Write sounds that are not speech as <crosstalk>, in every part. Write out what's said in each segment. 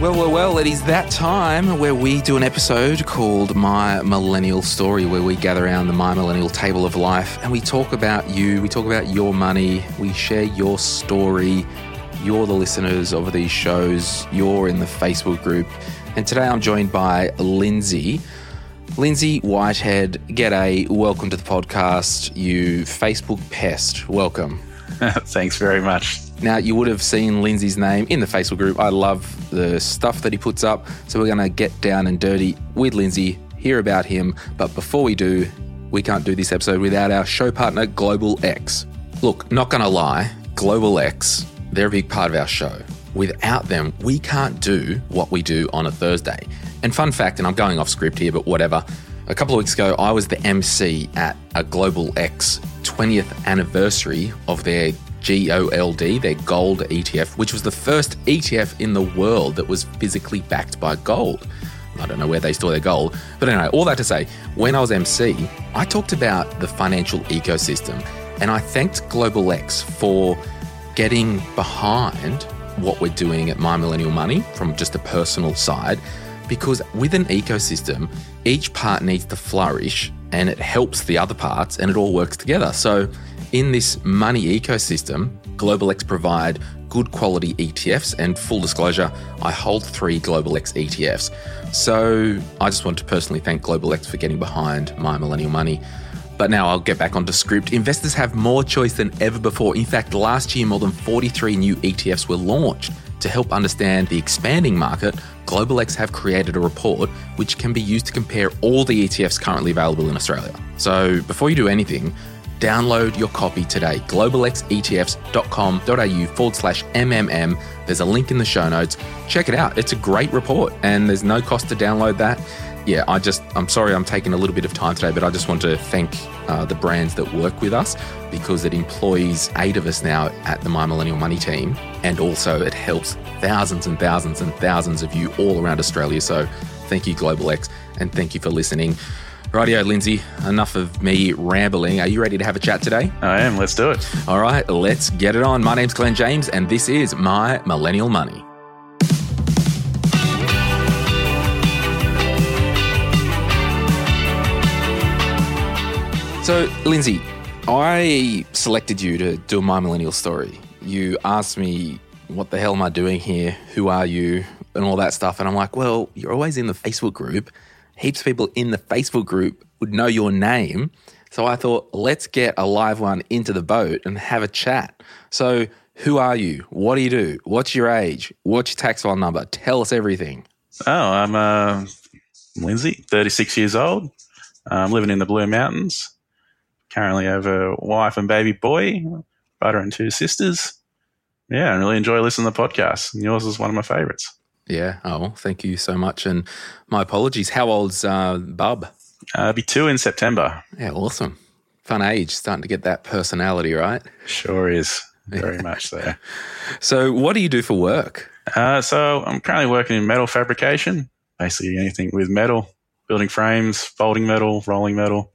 Well, well, well, it is that time where we do an episode called My Millennial Story, where we gather around the My Millennial table of life and we talk about you, we talk about your money, we share your story. You're the listeners of these shows, you're in the Facebook group. And today I'm joined by Lindsay. Lindsay Whitehead, g'day, welcome to the podcast. You Facebook pest, welcome. <laughs> Thanks very much. Now, you would have seen Lindsay's name in the Facebook group. I love the stuff that he puts up. So, we're going to get down and dirty with Lindsay, hear about him. But before we do, we can't do this episode without our show partner, Global X. Look, not going to lie, Global X, they're a big part of our show. Without them, we can't do what we do on a Thursday. And fun fact, and I'm going off script here, but whatever. A couple of weeks ago, I was the MC at a Global X 20th anniversary of their GOLD, their gold ETF, which was the first ETF in the world that was physically backed by gold. I don't know where they store their gold. But anyway, all that to say, when I was MC, I talked about the financial ecosystem and I thanked Global X for getting behind what we're doing at My Millennial Money from just a personal side. Because with an ecosystem, each part needs to flourish and it helps the other parts and it all works together. So, in this money ecosystem, Global X provide good quality ETFs. And full disclosure, I hold three Global X ETFs. So, I just want to personally thank Global X for getting behind My Millennial Money. But now I'll get back onto script. Investors have more choice than ever before. In fact, last year, more than 43 new ETFs were launched. To help understand the expanding market, Global X have created a report which can be used to compare all the ETFs currently available in Australia. So before you do anything, download your copy today. globalxetfs.com.au forward slash MMM. There's a link in the show notes. Check it out. It's a great report and there's no cost to download that. Yeah, I just, I'm sorry I'm taking a little bit of time today, but I just want to thank uh, the brands that work with us because it employs eight of us now at the My Millennial Money team. And also it helps thousands and thousands and thousands of you all around Australia. So thank you, Global X, and thank you for listening. Rightio, Lindsay, enough of me rambling. Are you ready to have a chat today? I am. Let's do it. All right, let's get it on. My name's Glen James, and this is My Millennial Money. So, Lindsay, I selected you to do my millennial story. You asked me, What the hell am I doing here? Who are you? And all that stuff. And I'm like, Well, you're always in the Facebook group. Heaps of people in the Facebook group would know your name. So I thought, let's get a live one into the boat and have a chat. So, who are you? What do you do? What's your age? What's your tax file number? Tell us everything. Oh, I'm uh, Lindsay, 36 years old. I'm living in the Blue Mountains. Currently have a wife and baby boy, brother and two sisters. Yeah, I really enjoy listening to the podcast. And yours is one of my favorites. Yeah. Oh, well, thank you so much. And my apologies. How old's uh, Bub? Uh, I'll be two in September. Yeah, awesome. Fun age, starting to get that personality, right? Sure is. <laughs> Very much there. So, what do you do for work? Uh, so I'm currently working in metal fabrication, basically anything with metal, building frames, folding metal, rolling metal,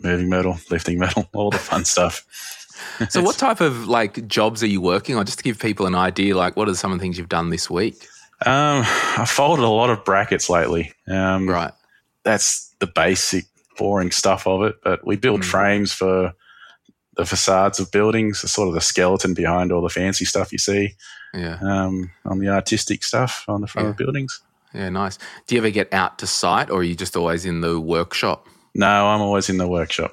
moving metal, lifting metal, <laughs> all the fun stuff. So, what <laughs> type of like jobs are you working on? Just to give people an idea, like what are some of the things you've done this week? Um, I've folded a lot of brackets lately. Um, Right. That's the basic, boring stuff of it. But we build Mm. frames for the facades of buildings, the sort of the skeleton behind all the fancy stuff you see Yeah. um, on the artistic stuff on the front of buildings. Yeah. Nice. Do you ever get out to site, or are you just always in the workshop? No, I'm always in the workshop.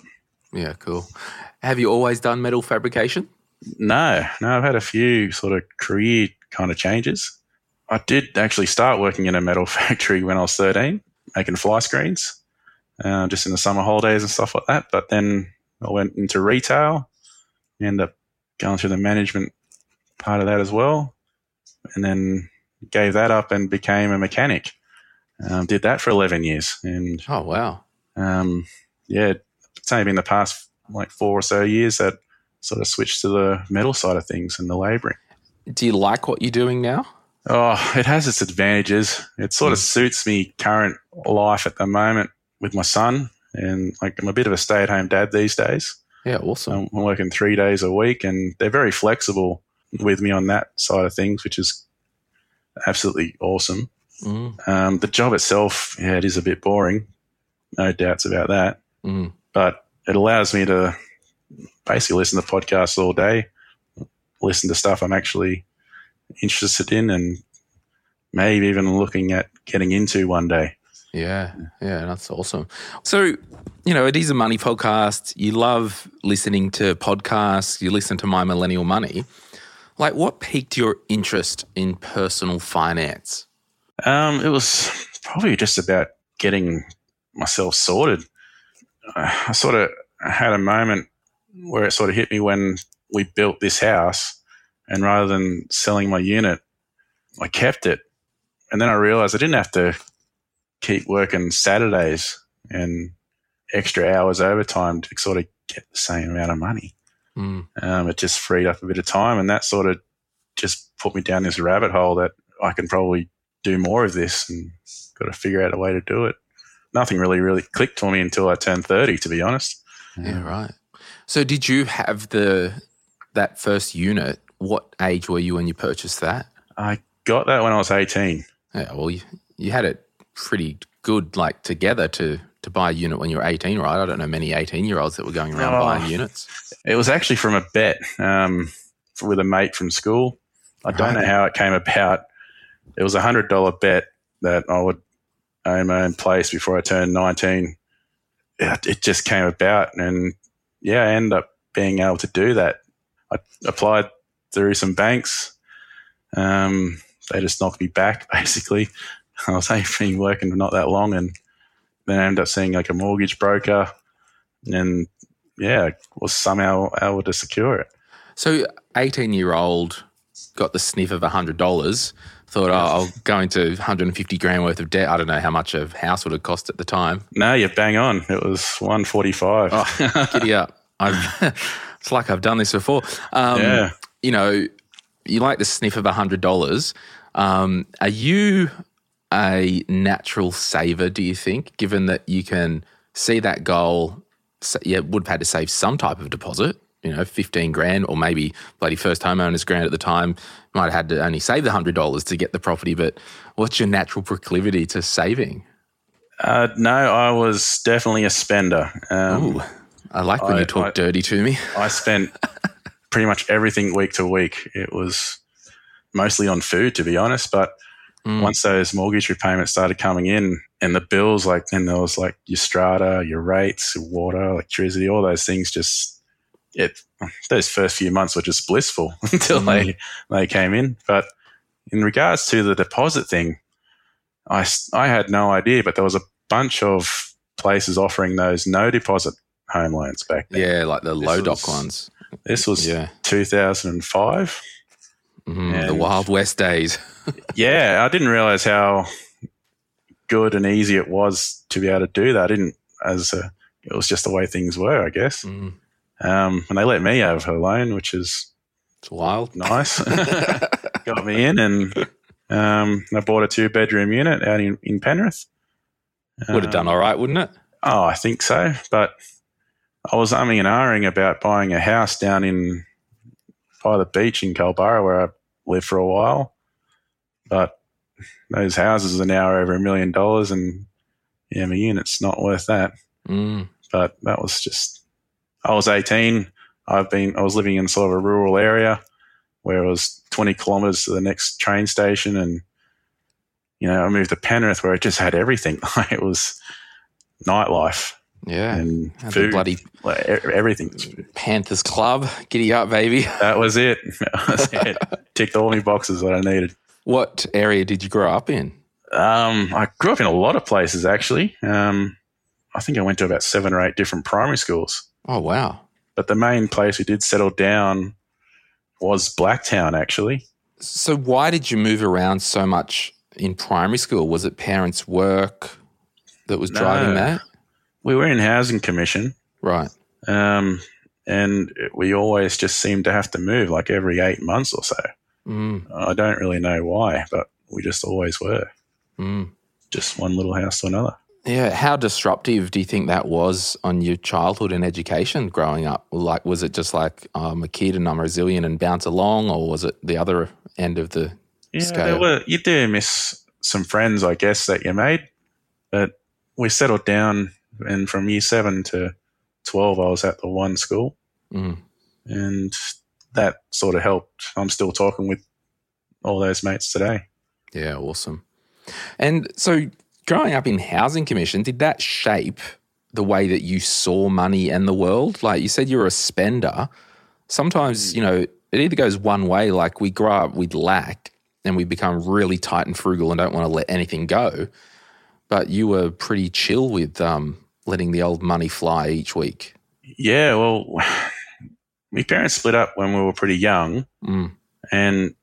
Yeah. Cool. Have you always done metal fabrication? No, no, I've had a few sort of career kind of changes. I did actually start working in a metal <laughs> factory when I was 13, making fly screens. uh, just in the summer holidays and stuff like that. But then I went into retail, ended up going through the management part of that as well, and then gave that up and became a mechanic. Um, did that for 11 years. And Oh wow. um, yeah, it's only been the past like four or so years that sort of switched to the metal side of things and the labouring. Do you like what you're doing now? Oh, it has its advantages. It sort of suits me current life at the moment with my son. And like I'm a bit of a stay at home dad these days. Yeah, awesome. I'm I'm working three days a week and they're very flexible with me on that side of things, which is absolutely awesome. Mm, Um, the job itself, yeah, it is a bit boring. No doubts about that. mm. But it allows me to basically listen to podcasts all day, listen to stuff I'm actually interested in, and maybe even looking at getting into one day. Yeah, yeah, that's awesome. So, you know, it is a money podcast. You love listening to podcasts. You listen to My Millennial Money. Like, what piqued your interest in personal finance? Um, it was probably just about getting myself sorted. I sort of had a moment where it sort of hit me when we built this house, and rather than selling my unit, I kept it. And then I realized I didn't have to keep working Saturdays and extra hours overtime to sort of get the same amount of money. Mm, Um, it just freed up a bit of time, and that sort of just put me down this rabbit hole that I can probably do more of this and got to figure out a way to do it. Nothing really, really clicked for me until I turned 30, to be honest. yeah, right. So, did you have the that first unit? What age were you when you purchased that? I got that when I was 18. Yeah, well, you, you had it pretty good, like together to to buy a unit when you were 18, right? I don't know many 18 year olds that were going around Oh. buying units. It was actually from a bet um, with a mate from school. I don't know how it came about. It was a hundred dollar bet that I would own my own place before I turned nineteen. It, it just came about, and yeah, I ended up being able to do that. I applied through some banks. Um, they just knocked me back, <laughs> basically. I was only been working for not that long, and then I ended up seeing like a mortgage broker, and yeah, was somehow able to secure it. So, 18 year old got the sniff of $100, thought, oh, I'll go into 150 grand worth of debt. I don't know how much a house would have cost at the time. No, you're bang on. It was 145. Oh, giddy up. I've, <laughs> it's like I've done this before. Um, Yeah. You know, you like the sniff of $100. Um, are you a natural saver, do you think, given that you can see that goal? sa- Yeah, would have had to save some type of deposit, you know, 15 grand or maybe bloody first homeowner's grant at the time. Might have had to only save the $100 to get the property, but what's your natural proclivity to saving? Uh, no, I was definitely a spender. Um, Ooh, I like when I- you talk I- dirty to me. I spent <laughs> pretty much everything week to week. It was mostly on food, to be honest. But Mm. once those mortgage repayments started coming in and the bills, like then there was like your strata, your rates, your water, electricity, all those things just, it, those first few months were just blissful <laughs> until they, they came in. But in regards to the deposit thing, I, I had no idea, but there was a bunch of places offering those no deposit home loans back then. Yeah, like the This low doc ones. This was Yeah. 2005. Mhm, the Wild West days. <laughs> Yeah, I didn't realize how good and easy it was to be able to do that. I didn't, as a, it was just the way things were, I guess. Mm, Um, and they let me have her loan, which is it's wild. nice. <laughs> <laughs> Got me in, and um, I bought a two bedroom unit out in, in Penrith. Would have done Um, all right, wouldn't it? Oh, I think so. But I was umming and ahhing about buying a house down in by the beach in Culburra where I lived for a while. But those houses are now over a million dollars and yeah, my unit's not worth that. Mm, But that was just I was eighteen. I've been I was living in sort of a rural area where it was twenty kilometres to the next train station and you know, I moved to Penrith where it just had everything. <laughs> It was nightlife yeah. and Had the food, bloody like, everything. Panthers Club. Giddy up, baby. That was it. <laughs> That was it. Ticked all my boxes that I needed. What area did you grow up in? Um, I grew up in a lot of places actually. Um, I think I went to about seven or eight different primary schools. Oh, wow. But the main place we did settle down was Blacktown, actually. So, why did you move around so much in primary school? Was it parents' work that was driving No. that? We were in housing commission, Right. um, and we always just seemed to have to move like every eight months or so. Mm, I don't really know why, but we just always were. mm. Just one little house to another. Yeah. How disruptive do you think that was on your childhood and education growing up? Like, was it just like I'm a kid and I'm resilient and bounce along, or was it the other end of the Yeah, scale? there were, you do miss some friends, I guess, that you made. But we settled down, and from year seven to 12, I was at the one school, Mm, and that sort of helped. I'm still talking with all those mates today. yeah, awesome. And so, growing up in housing commission, did that shape the way that you saw money and the world? Like you said, you're a spender. Sometimes, you know, it either goes one way, like we grow up with lack and we become really tight and frugal and don't want to let anything go. But you were pretty chill with um, letting the old money fly each week. Yeah, well, <sighs> my parents split up when we were pretty young, Mm, and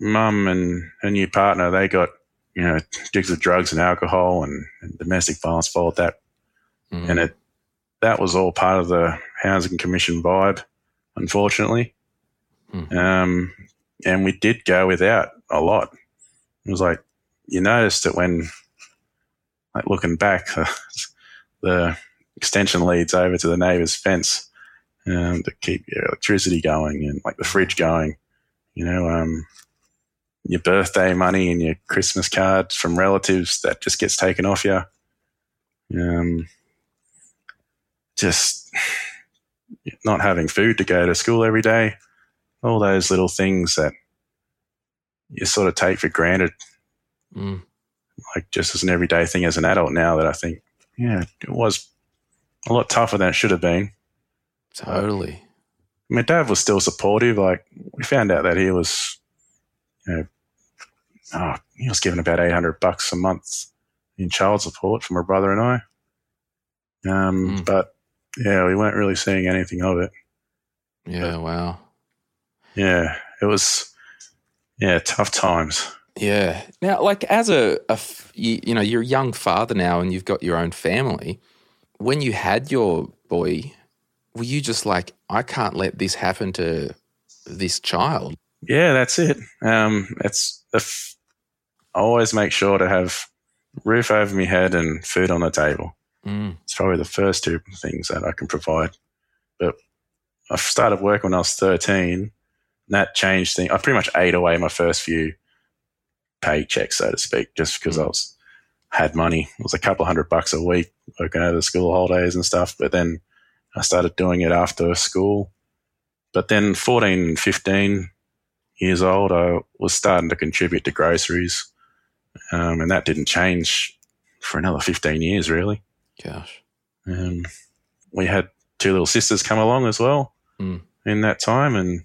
mum and her new partner they got you know addicted to drugs and alcohol and, and domestic violence followed that. Mm, and it that was all part of the housing commission vibe unfortunately. Mhm. um, and we did go without a lot. It was like you noticed that when like looking back <laughs> the extension leads over to the neighbour's fence um, to keep your electricity going and like the fridge going. You know um, your birthday money and your christmas cards from relatives that just gets taken off you um, just not having food to go to school every day, all those little things that you sort of take for granted, mm. like just as an everyday thing as an adult now that I think, yeah, it was a lot tougher than it should have been. Totally. My dad was still supportive. Like we found out that he was, you know, oh, he was given about 800 bucks a month in child support for my brother and I. Um, Mm. but yeah, we weren't really seeing anything of it. Yeah, wow. Yeah, it was, yeah, tough times. Yeah. Now, like as a you, you know, you're a young father now and you've got your own family. When you had your boy, were you just like, I can't let this happen to this child? Yeah, that's it. Um, it's if I always make sure to have roof over my head and food on the table. Mm, It's probably the first two things that I can provide. But I started work when I was 13, and that changed things. I pretty much ate away my first few paychecks, so to speak, just because I was had money. It was a couple hundred bucks a week working over the school holidays and stuff. But then I started doing it after school. But then 14, 15 years old, I was starting to contribute to groceries. Um, and that didn't change for another 15 years, really. gosh. Um, we had two little sisters come along as well Mm. in that time. And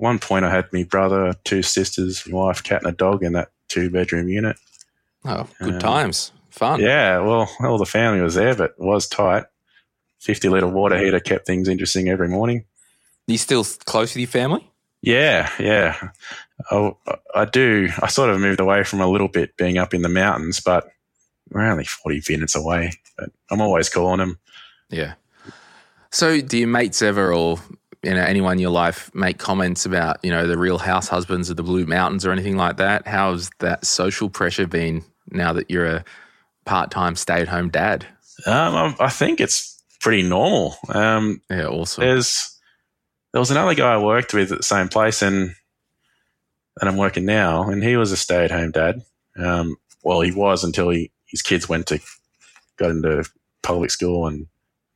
one point, I had my brother, two sisters, wife, cat, and a dog in that two bedroom unit. Oh, good Um, times. Fun. Yeah, well, all the family was there, but it was tight. 50 litre water heater kept things interesting every morning. You still close with your family? Yeah, yeah. I, I do. I sort of moved away from a little bit being up in the mountains, but we're only 40 minutes away. But I'm always calling them. Yeah. So, do your mates ever, or you know, anyone in your life, make comments about you know the Real House Husbands of the Blue Mountains or anything like that? How's that social pressure been now that you're a part-time stay-at-home dad? Um, I, I think it's pretty normal. Um, Yeah, awesome. there's there was another guy I worked with at the same place and and I'm working now, and he was a stay at home dad. Um, well, he was until he his kids went to got into public school and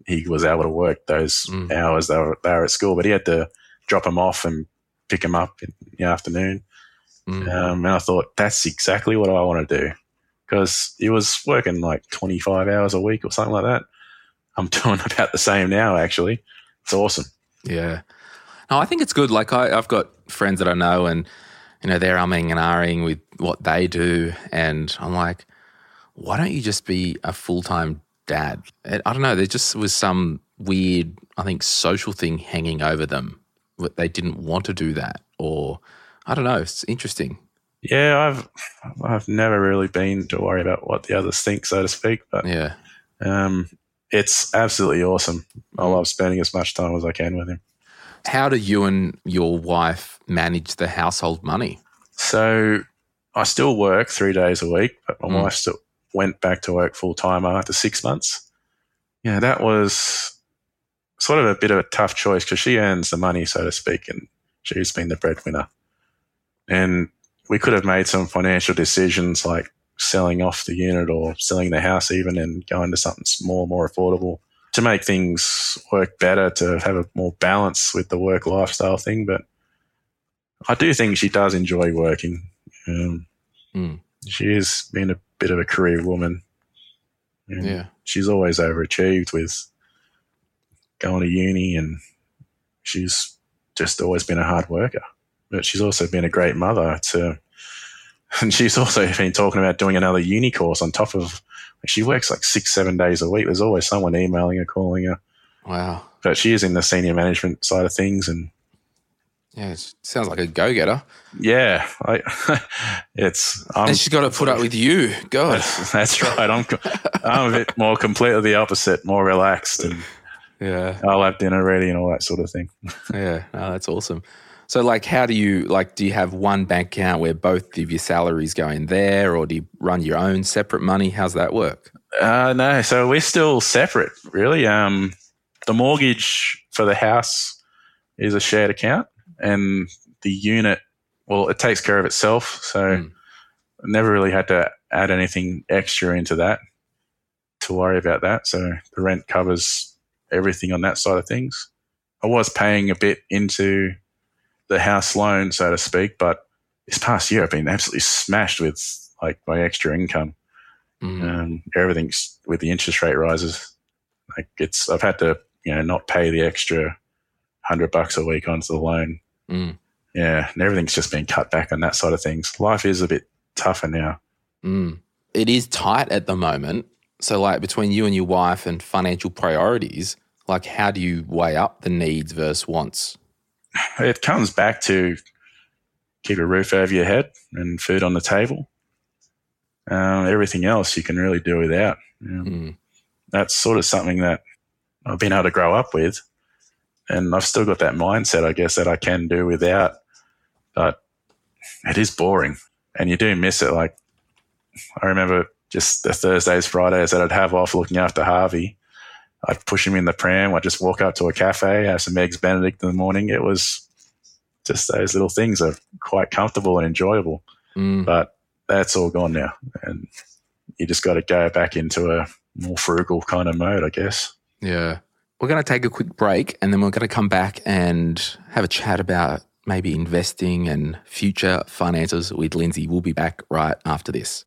he was able to work those Mm. hours they were, they were at school, but he had to drop them off and pick them up in the afternoon. Mm. Um, and I thought that's exactly what I want to do because he was working like 25 hours a week or something like that. I'm <laughs> doing about the same now, actually. It's awesome. Yeah. No, I think it's good. Like I, I've got friends that I know, and you know they're umming and ahhing with what they do, and I'm like, why don't you just be a full time dad. I don't know. There just was some weird, I think, social thing hanging over them. That they didn't want to do that, or I don't know. It's interesting. Yeah, I've I've never really been to worry about what the others think, so to speak. But Yeah. um, it's absolutely awesome. I love spending as much time as I can with him. How do you and your wife manage the household money? So I still work three days a week, but my Mm. wife still went back to work full time after six months. Yeah, that was sort of a bit of a tough choice because she earns the money, so to speak, and she's been the breadwinner. And we could have made some financial decisions like selling off the unit or selling the house even and going to something small, more affordable to make things work better, to have a more balance with the work lifestyle thing. But I do think she does enjoy working. Um, Mm. She has been a bit of a career woman. And Yeah. She's always overachieved with going to uni and she's just always been a hard worker. But she's also been a great mother to <laughs> and she's also been talking about doing another uni course on top of she works like six, seven days a week. There's always someone emailing her, calling her. Wow. But she is in the senior management side of things and Yeah. It sounds like a go getter. yeah, I, <laughs> it's I'm, and she's got to put up with you. God. That's, that's right. I'm I'm a bit more completely the opposite, more relaxed, and Yeah. I'll have dinner ready and all that sort of thing. <laughs> Yeah. No, that's awesome. So, like, how do you like? Do you have one bank account where both of your salaries go in there, or do you run your own separate money? How's that work? Uh, no, so we're still separate, really. Um, the mortgage for the house is a shared account, and the unit, well, it takes care of itself. So. I never really had to add anything extra into that to worry about that. So, the rent covers everything on that side of things. I was paying a bit into the house loan, so to speak, but this past year I've been absolutely smashed with like my extra income Mm. um, everything's with the interest rate rises. Like it's, I've had to, you know, not pay the extra hundred bucks a week onto the loan. Mm. Yeah, and everything's just been cut back on that side of things. Life is a bit tougher now. Mm. It is tight at the moment. So, like, between you and your wife and financial priorities, like, how do you weigh up the needs versus wants? It comes back to keep a roof over your head and food on the table. Um, everything else you can really do without. Um, Mm. that's sort of something that I've been able to grow up with. And I've still got that mindset, I guess, that I can do without. But it is boring. And you do miss it. Like, I remember just the Thursdays, Fridays that I'd have off looking after Harvey. I'd push him in the pram. I'd just walk up to a cafe, have some eggs Benedict in the morning. It was just those little things are quite comfortable and enjoyable. Mm. But that's all gone now. And you just got to go back into a more frugal kind of mode, I guess. Yeah. We're going to take a quick break and then we're going to come back and have a chat about maybe investing and future finances with Lindsay. We'll be back right after this.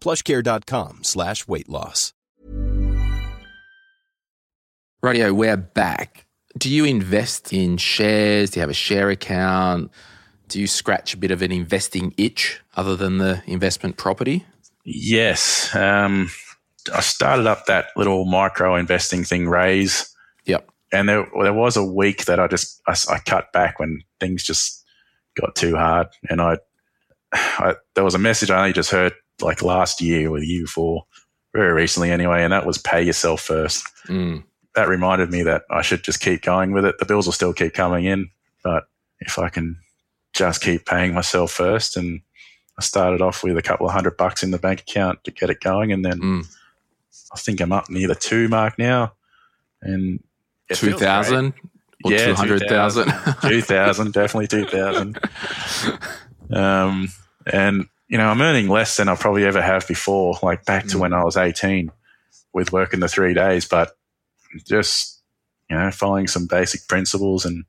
plushcare.com slash weight loss. Radio, we're back. Do you invest in shares? Do you have a share account? Do you scratch a bit of an investing itch other than the investment property? Yes. Um, I started up that little micro investing thing, Raise. Yep. And there, there was a week that I just I, I cut back when things just got too hard, and I, <sighs> I there was a message I only just heard like last year or the year before, very recently anyway, and that was pay yourself first. Mm. That reminded me that I should just keep going with it. The bills will still keep coming in, but if I can just keep paying myself first, and I started off with a couple of hundred bucks in the bank account to get it going, and then Mm. I think I'm up near the two mark now, and Two thousand or Yeah, two hundred thousand? 2000, definitely 2000. <laughs> Um, and, you know, I'm earning less than I probably ever have before, like back to Mm. when I was 18 with working the three days, but just, you know, following some basic principles and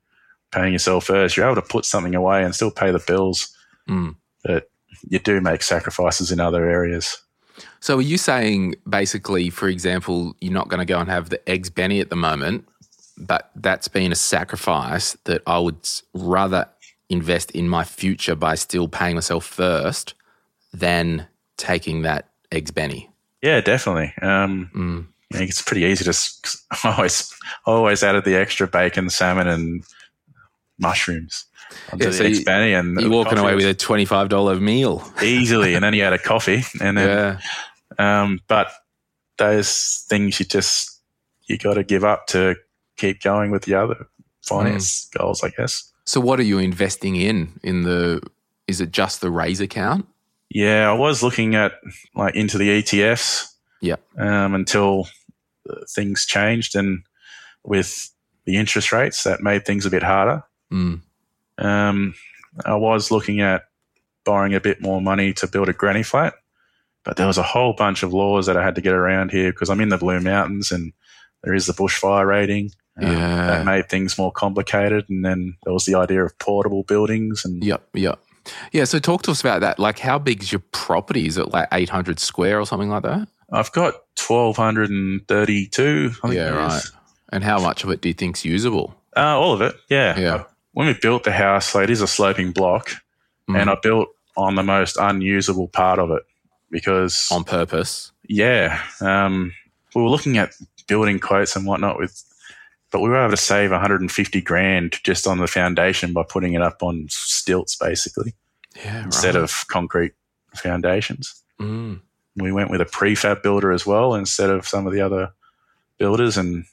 paying yourself first, you're able to put something away and still pay the bills, Mm. but you do make sacrifices in other areas. So are you saying basically, for example, you're not going to go and have the eggs Benny at the moment, but that's been a sacrifice that I would rather invest in my future by still paying myself first than taking that eggs Benny? Yeah, definitely. Um, Mm. I think it's pretty easy to <laughs> always always added the extra bacon, salmon, and mushrooms. onto Yeah, the so eggs you- Benny and You're walking away with a twenty-five dollar meal. easily, and then you had a coffee, and then Yeah. um, but those things you just you got to give up to keep going with the other finance Mm. goals, I guess. So what are you investing in? In the is it just the raise account? Yeah, I was looking at like into the ETFs Yeah. um, until uh, things changed, and with the interest rates, that made things a bit harder. Mm. Um, I was looking at borrowing a bit more money to build a granny flat, but there was a whole bunch of laws that I had to get around here because I'm in the Blue Mountains and there is the bushfire rating. Um, Yeah. That made things more complicated. And then there was the idea of portable buildings. And Yep. Yep. Yeah. So talk to us about that. Like, how big is your property? Is it like eight hundred square or something like that? I've got 1,232. I think Yeah, right. And how much of it do you think's usable? Uh, all of it. Yeah. Yeah. When we built the house, like, it is a sloping block. Mm. And I built on the most unusable part of it because on purpose. Yeah. Um, we were looking at building quotes and whatnot with, but we were able to save 150 grand just on the foundation by putting it up on stilts, basically, Yeah. instead of concrete foundations. Mm. We went with a prefab builder as well instead of some of the other builders, and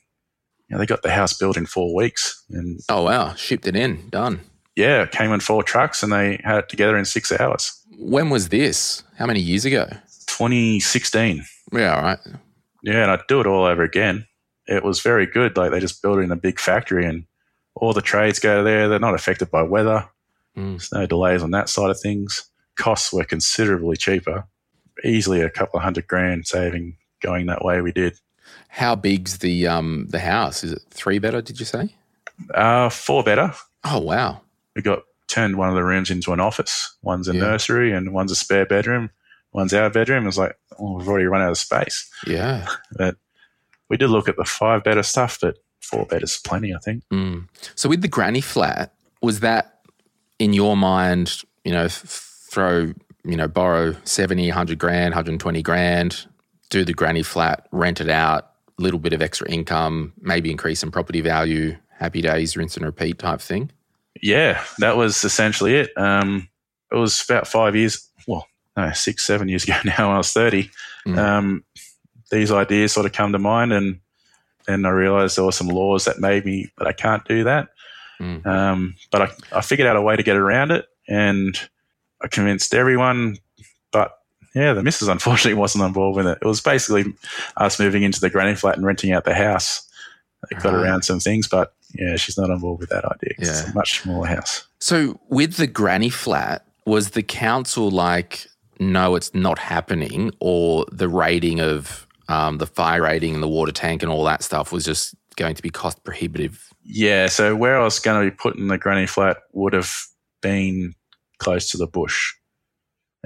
you know, they got the house built in four weeks. And Oh wow! Shipped it in. Done. yeah, it came in four trucks, and they had it together in six hours. When was this? How many years ago? 2016. Yeah. All right. Yeah, and I'd do it all over again. It was very good. Like they just built it in a big factory and all the trades go there. They're not affected by weather. Mm. There's no delays on that side of things. Costs were considerably cheaper. Easily a couple of hundred grand saving going that way we did. How big's the um the house? Is it three better? Did you say? Uh, four better. Oh wow! We got turned one of the rooms into an office. One's a Yeah. nursery and one's a spare bedroom. One's our bedroom. It's like, oh, we've already run out of space. Yeah. But we did look at the five better stuff, but four better's plenty, I think. Mm. So with the granny flat, was that in your mind? You know, throw you know borrow 70, 100 grand, 120 grand, do the granny flat, rent it out, little bit of extra income, maybe increase in property value. Happy days, rinse and repeat type thing. yeah, that was essentially it. Um, it was about five years, well, no, six, seven years <laughs> ago now I was 30. Mm. Um, these ideas sort of come to mind, and then I realized there were some laws that made me that I can't do that. Mm. Um, but I, I figured out a way to get around it, and I convinced everyone. But yeah, the missus unfortunately <laughs> wasn't involved with it. It was basically us moving into the granny flat and renting out the house. It got Right. around some things, but yeah, she's not involved with that idea. 'cause It's Yeah. a much smaller house. So with the granny flat, was the council like, no, it's not happening, or the rating of um, the fire rating and the water tank and all that stuff was just going to be cost prohibitive? Yeah, so where I was going to be putting the granny flat would have been close to the bush,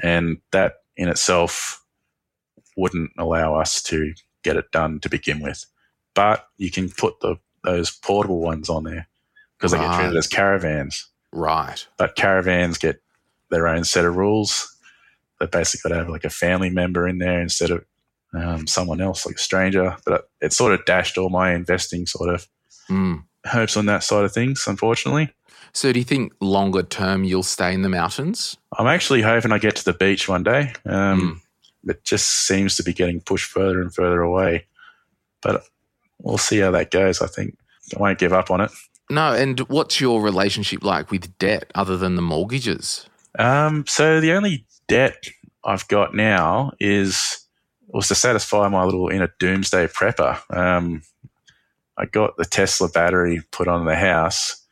and that in itself wouldn't allow us to get it done to begin with. But you can put the those portable ones on there because they get treated as caravans. Right. But caravans get their own set of rules. They basically got to have like a family member in there instead of um, someone else, like a stranger. But it sort of dashed all my investing sort of Mm. hopes on that side of things, unfortunately. So, do you think longer term you'll stay in the mountains? I'm actually hoping I get to the beach one day. Um, It just seems to be getting pushed further and further away. But we'll see how that goes. I think I won't give up on it. No. And what's your relationship like with debt other than the mortgages? Um, so the only debt I've got now is was to satisfy my little inner doomsday prepper. Um, I got the Tesla battery put on the house.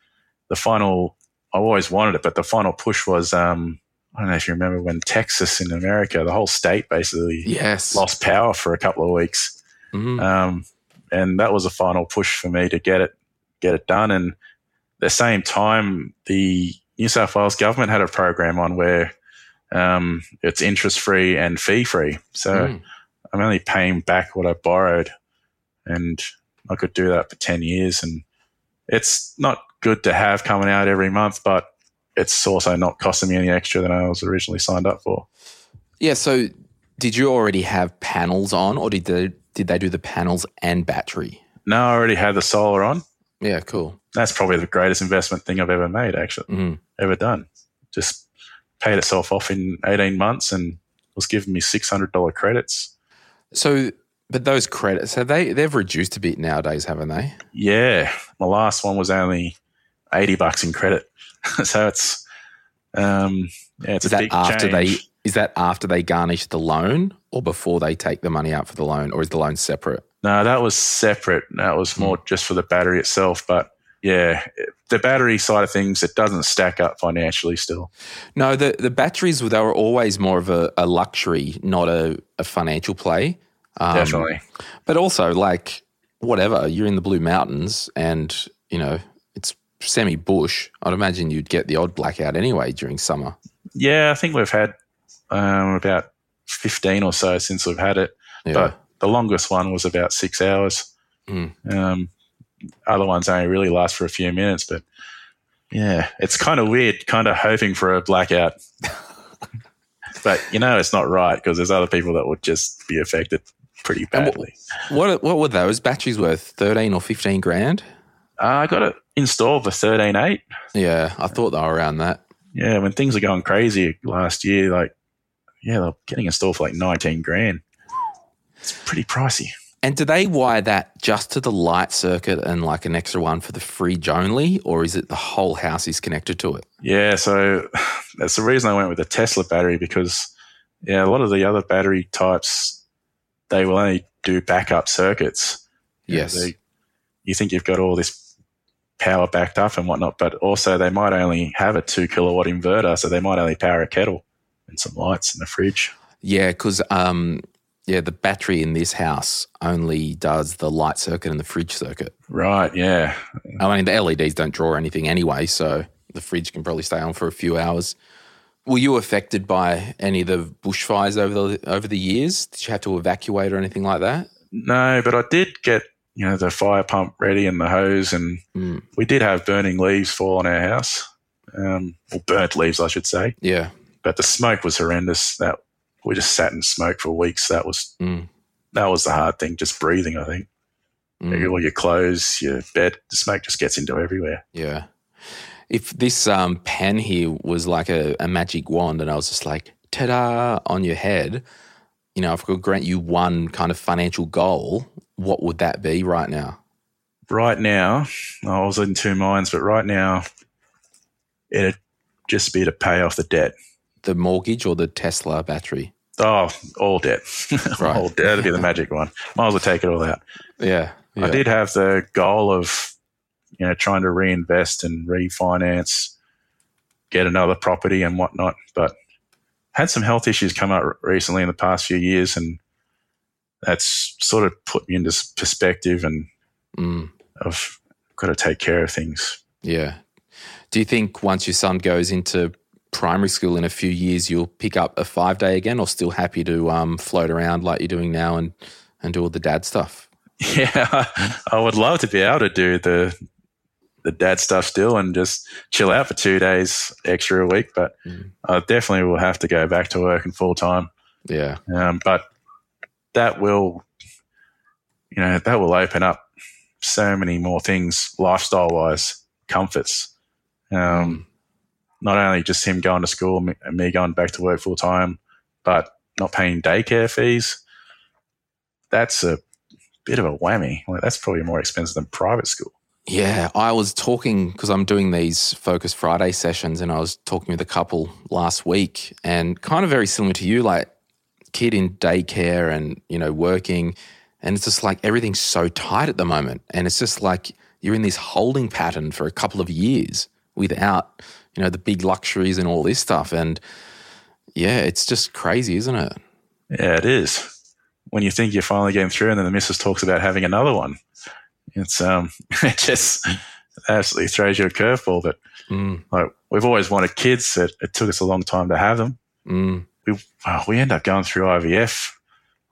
The final, I always wanted it, but the final push was um, I don't know if you remember when Texas in America, the whole state basically Yes. lost power for a couple of weeks. Mhm. Um, and that was a final push for me to get it get it done. And at the same time, the New South Wales government had a program on where um, it's interest free and fee free. So Mm. I'm only paying back what I borrowed, and I could do that for ten years. And it's not good to have coming out every month, but it's also not costing me any extra than I was originally signed up for. Yeah. So, did you already have panels on, or did they did they do the panels and battery? No, I already had the solar on. Yeah. Cool. That's probably the greatest investment thing I've ever made, actually. Mm. ever done. Just paid itself off in 18 months and was giving me $600 credits. So, but those credits have they they've reduced a bit nowadays, haven't they? Yeah, my last one was only 80 bucks in credit. <laughs> so it's, um, yeah, it's Is a that after they is that after they garnish the loan, or before they take the money out for the loan, or is the loan separate? No, that was separate. That was Hmm. more just for the battery itself. But yeah, the battery side of things, it doesn't stack up financially still. No, the the batteries they were always more of a, a luxury, not a, a financial play. Um, Definitely. But also, like, whatever, you're in the Blue Mountains and, you know, it's semi bush. I'd imagine you'd get the odd blackout anyway during summer. Yeah, I think we've had um, about 15 or so since we've had it. Yeah. but the longest one was about six hours. Mm. Um, other ones only really last for a few minutes, but yeah, it's kind of weird, kind of hoping for a blackout. <laughs> but you know, it's not right because there's other people that would just be affected pretty And what- badly. what what were those batteries worth? 13 or 15 grand? Uh, I got it installed for thirteen eight. Yeah, I thought they were around that. Yeah, when things are going crazy last year, like yeah, they're getting installed for like nineteen grand. It's pretty pricey. And do they wire that just to the light circuit and like an extra one for the fridge only, or is it the whole house is connected to it? Yeah, so <sighs> that's the reason I went with the Tesla battery because yeah, a lot of the other battery types they will only do backup circuits. You know, Yes. they- you think you've got all this power backed up and whatnot, but also they might only have a two kilowatt inverter, so they might only power a kettle and some lights in the fridge. Yeah, because um, yeah, the battery in this house only does the light circuit and the fridge circuit. Right, yeah. I mean, the LEDs don't draw anything anyway, so the fridge can probably stay on for a few hours. Were you affected by any of the bushfires over the over the years? Did you have to evacuate or anything like that? No, but I did get, you know, the fire pump ready and the hose and Mm. we did have burning leaves fall on our house. Um, or burnt leaves, I should say. Yeah. but the smoke was horrendous. That we just sat and smoked for weeks. That was Mm. that was the hard thing, just breathing. I think Mm. all your clothes, your bed, the smoke just gets into everywhere. Yeah. If this um, pen here was like a, a magic wand and I was just like, ta da, on your head, you know, if I could grant you one kind of financial goal, what would that be right now? Right now, I was in two minds, but right now, it'd just be to pay off the debt. The mortgage or the Tesla battery? Oh, all debt, <laughs> Right. all debt. That'd be the magic one. Might as well take it all out. Yeah. I did have the goal of, you know, trying to reinvest and refinance, get another property and whatnot, but had some health issues come up recently in the past few years, and that's sort of put me into perspective and Mm, I've got to take care of things. yeah. Do you think once your son goes into primary school in a few years, you'll pick up a five day again or still happy to um, float around like you're doing now and, and do all the dad stuff? <laughs> Yeah, I would love to be able to do the the dad stuff still and just chill out for two days extra a week, but Mm. I definitely will have to go back to working full time. Yeah. Um, but that will, you know, that will open up so many more things lifestyle wise, comforts. Um, not only just him going to school and me going back to work full time, but not paying daycare fees. That's a bit of a whammy. Like, that's probably more expensive than private school. Yeah, I was talking because I'm doing these Focus Friday sessions, and I was talking with a couple last week, and kind of very similar to you, like kid in daycare and you know working, and it's just like everything's so tight at the moment, and it's just like you're in this holding pattern for a couple of years without you know the big luxuries and all this stuff, and yeah, it's just crazy, isn't it? Yeah, it is. When you think you're finally getting through, and then the missus talks about having another one, it's um, <laughs> it just absolutely throws you a curveball. That Mm, like we've always wanted kids. It, it took us a long time to have them. mm, We we end up going through IVF.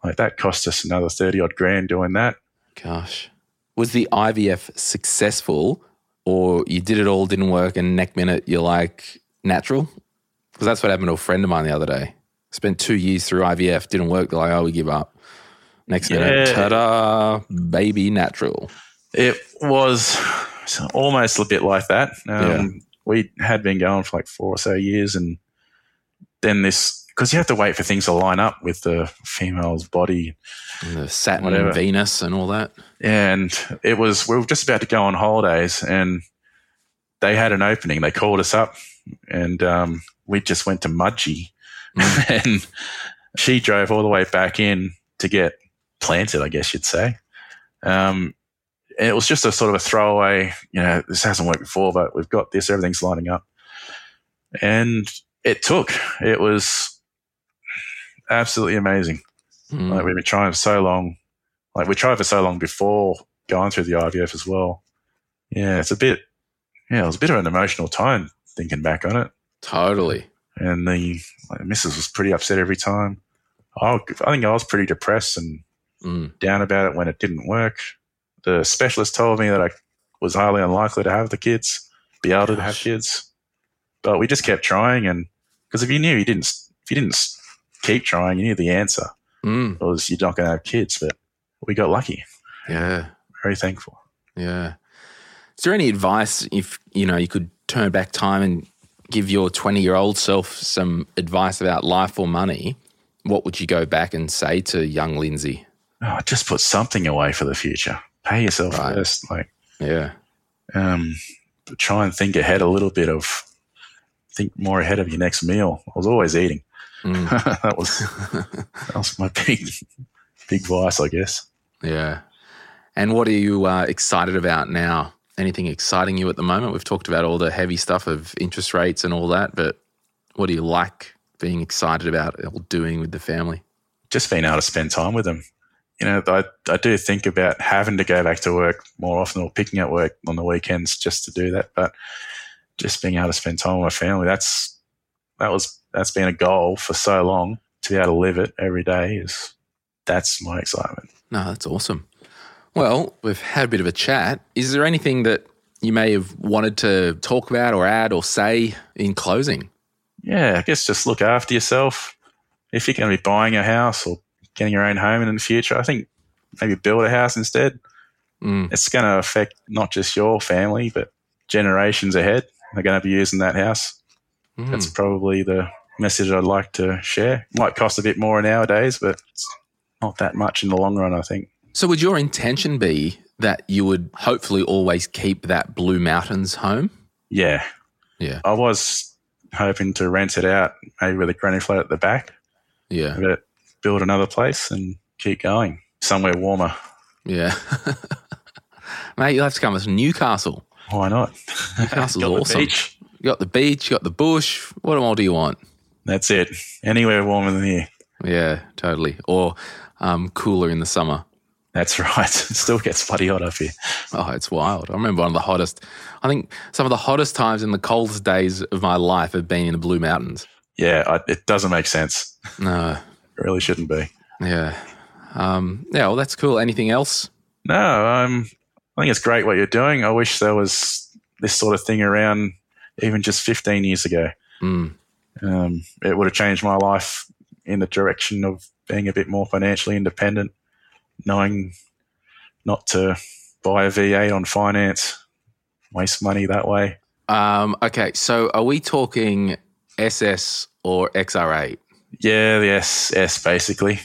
Like that cost us another thirty odd grand doing that. gosh, was the IVF successful, or you did it all, didn't work, and next minute you're like natural? Because that's what happened to a friend of mine the other day. Spent two years through IVF, didn't work. They're like, oh, we give up. Next minute, ta-da, baby natural. It was almost a bit like that. Um, Yeah. We had been going for like four or so years, and then this because you have to wait for things to line up with the female's body And the Saturn Whatever. and Venus and all that. and it was we were just about to go on holidays and they had an opening. They called us up and um, we just went to mudgee. <laughs> And she drove all the way back in to get planted i guess you'd say. Um, and it was just a sort of a throwaway you know this hasn't worked before but we've got this everything's lining up. And it took it was absolutely amazing Mm. like we've been trying for so long. Like we tried for so long before going through the IVF as well. Yeah, it's a bit. Yeah, it was a bit of an emotional time thinking back on it. Totally. And the like, missus was pretty upset every time. I, I think I was pretty depressed and Mm. down about it when it didn't work. The specialist told me that I was highly unlikely to have the kids, be able to have kids. But we just kept trying, and because if you knew you didn't, if you didn't keep trying, you knew the answer Mm. was you're not going to have kids. But we got lucky. Yeah. Very thankful. Yeah. Is there any advice if you know you could turn back time and give your twenty year old self some advice about life or money? What would you go back and say to young Lindsay? Oh, just put something away for the future. Pay yourself Right. first. Like, Yeah. um, try and think ahead a little bit of think more ahead of your next meal. I was always eating. Mm. <laughs> that was <laughs> that was my big big vice, I guess. Yeah. And what are you uh, excited about now? Anything exciting you at the moment? We've talked about all the heavy stuff of interest rates and all that, but what do you like being excited about or doing with the family? Just being able to spend time with them. You know, I, I do think about having to go back to work more often or picking up work on the weekends just to do that. But just being able to spend time with my family, that's that was that's been a goal for so long. To be able to live it every day is that's my excitement. No, that's awesome. Well, we've had a bit of a chat. Is there anything that you may have wanted to talk about or add or say in closing? yeah, I guess just look after yourself. If you're going to be buying a house or getting your own home in the future, I think maybe build a house instead. Mm. It's going to affect not just your family, but generations ahead. They're going to be using that house. Mm. That's probably the message I'd like to share. Might cost a bit more nowadays, but not that much in the long run, I think. So, would your intention be that you would hopefully always keep that Blue Mountains home? Yeah, Yeah. I was hoping to rent it out, maybe with a granny flat at the back, Yeah. but build another place and keep going somewhere warmer. Yeah. <laughs> Mate, you'll have to come with Newcastle. Why not? Newcastle's <laughs> Got the awesome. beach. You got the beach, you got the bush. What more do you want? That's it. Anywhere warmer than here. Yeah, totally. Or um, cooler in the summer. That's <laughs> right. It still gets bloody hot up here. Oh, it's wild. I remember one of the hottest, I think some of the hottest times in the coldest days of my life have been in the Blue Mountains. Yeah, I, it doesn't make sense. <laughs> No, It really shouldn't be. yeah. Um, yeah, well, that's cool. Anything else? No, um, I think it's great what you're doing. I wish there was this sort of thing around even just 15 years ago. Mm. Um, it would have changed my life in the direction of being a bit more financially independent, knowing not to buy a V8 on finance, waste money that way. Um, okay, so are we talking SS or XR8? Yeah, the SS basically.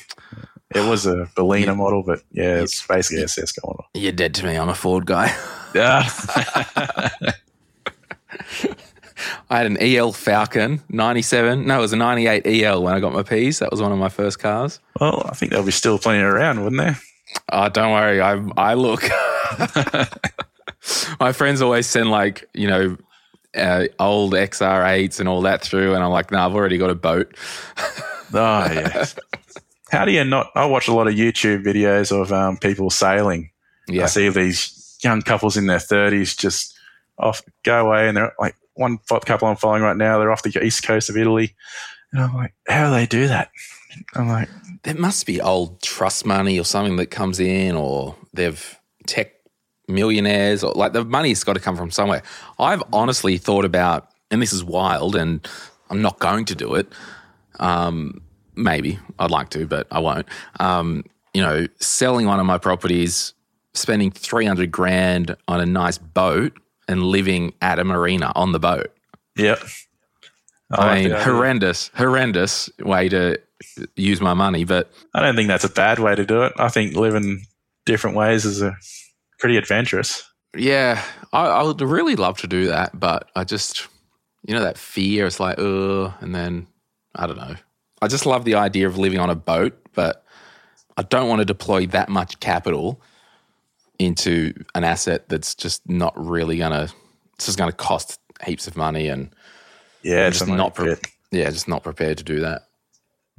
It was a Berlina <sighs> model, but yeah, it's basically SS going on. You're dead to me. I'm a Ford guy. <laughs> Yeah. <laughs> <laughs> I had an EL Falcon 97. No, it was a 98 EL when I got my P's. That was one of my first cars. well, I think there'll be still plenty around, wouldn't there? Oh, don't worry. I I look. <laughs> my friends always send like you know uh, old XR8s and all that through, and I'm like, nah, I've already got a boat. Oh, <laughs> yes. How do you not? I watch a lot of YouTube videos of um, people sailing. Yeah, I see these young couples in their 30s just off, go away, and they're like, one couple I'm following right now, they're off the east coast of Italy. And I'm like, how do they do that? I'm like, there must be old trust money or something that comes in, or they've tech millionaires, or like the money's got to come from somewhere. I've honestly thought about, and this is wild, and I'm not going to do it. Um, maybe I'd like to, but I won't. Um, you know, selling one of my properties, spending 300 grand on a nice boat, and living at a marina on the boat. yep. I, like mean, horrendous, horrendous way to use my money, but I don't think that's a bad way to do it. I think living different ways is a pretty adventurous. Yeah, I, I would really love to do that, but I just, you know, that fear. It's like, oh, and then I don't know. I just love the idea of living on a boat, but I don't want to deploy that much capital into an asset that's just not really gonna. It's just gonna cost heaps of money, and Yeah, just not, pre- yeah, just not prepared to do that.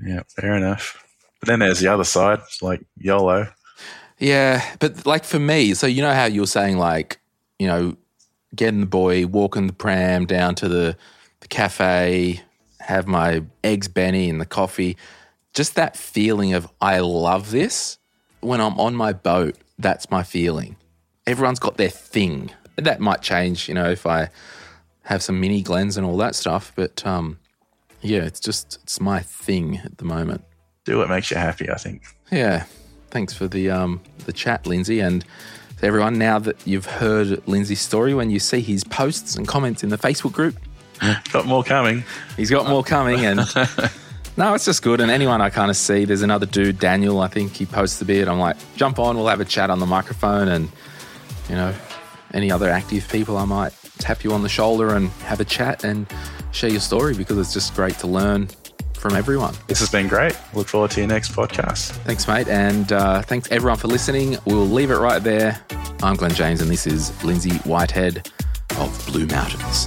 Yeah, fair enough. But then there's the other side, it's like YOLO. Yeah, but like for me, so you know how you were saying like, you know, getting the boy, walking the pram down to the, the cafe, have my eggs Benny and the coffee. Just that feeling of I love this. When I'm on my boat, that's my feeling. Everyone's got their thing. That might change, you know, if I have some mini glens and all that stuff. But um, yeah, it's just it's my thing at the moment. Do what makes you happy, I think. Yeah. Thanks for the um the chat, Lindsay, and to everyone. Now that you've heard Lindsay's story, when you see his posts and comments in the Facebook group, <laughs> Got more coming. he's got more coming. And <laughs> no, it's just good. And anyone I kind of see, there's another dude, Daniel. I think he posts a bit. I'm like, jump on, we'll have a chat on the microphone, and you know, any other active people, I might tap you on the shoulder and have a chat and share your story because it's just great to learn from everyone. This has been great. Look forward to your next podcast. Thanks, mate. And uh, thanks everyone for listening. We'll leave it right there. I'm Glen James, and this is Lindsay Whitehead of Blue Mountains.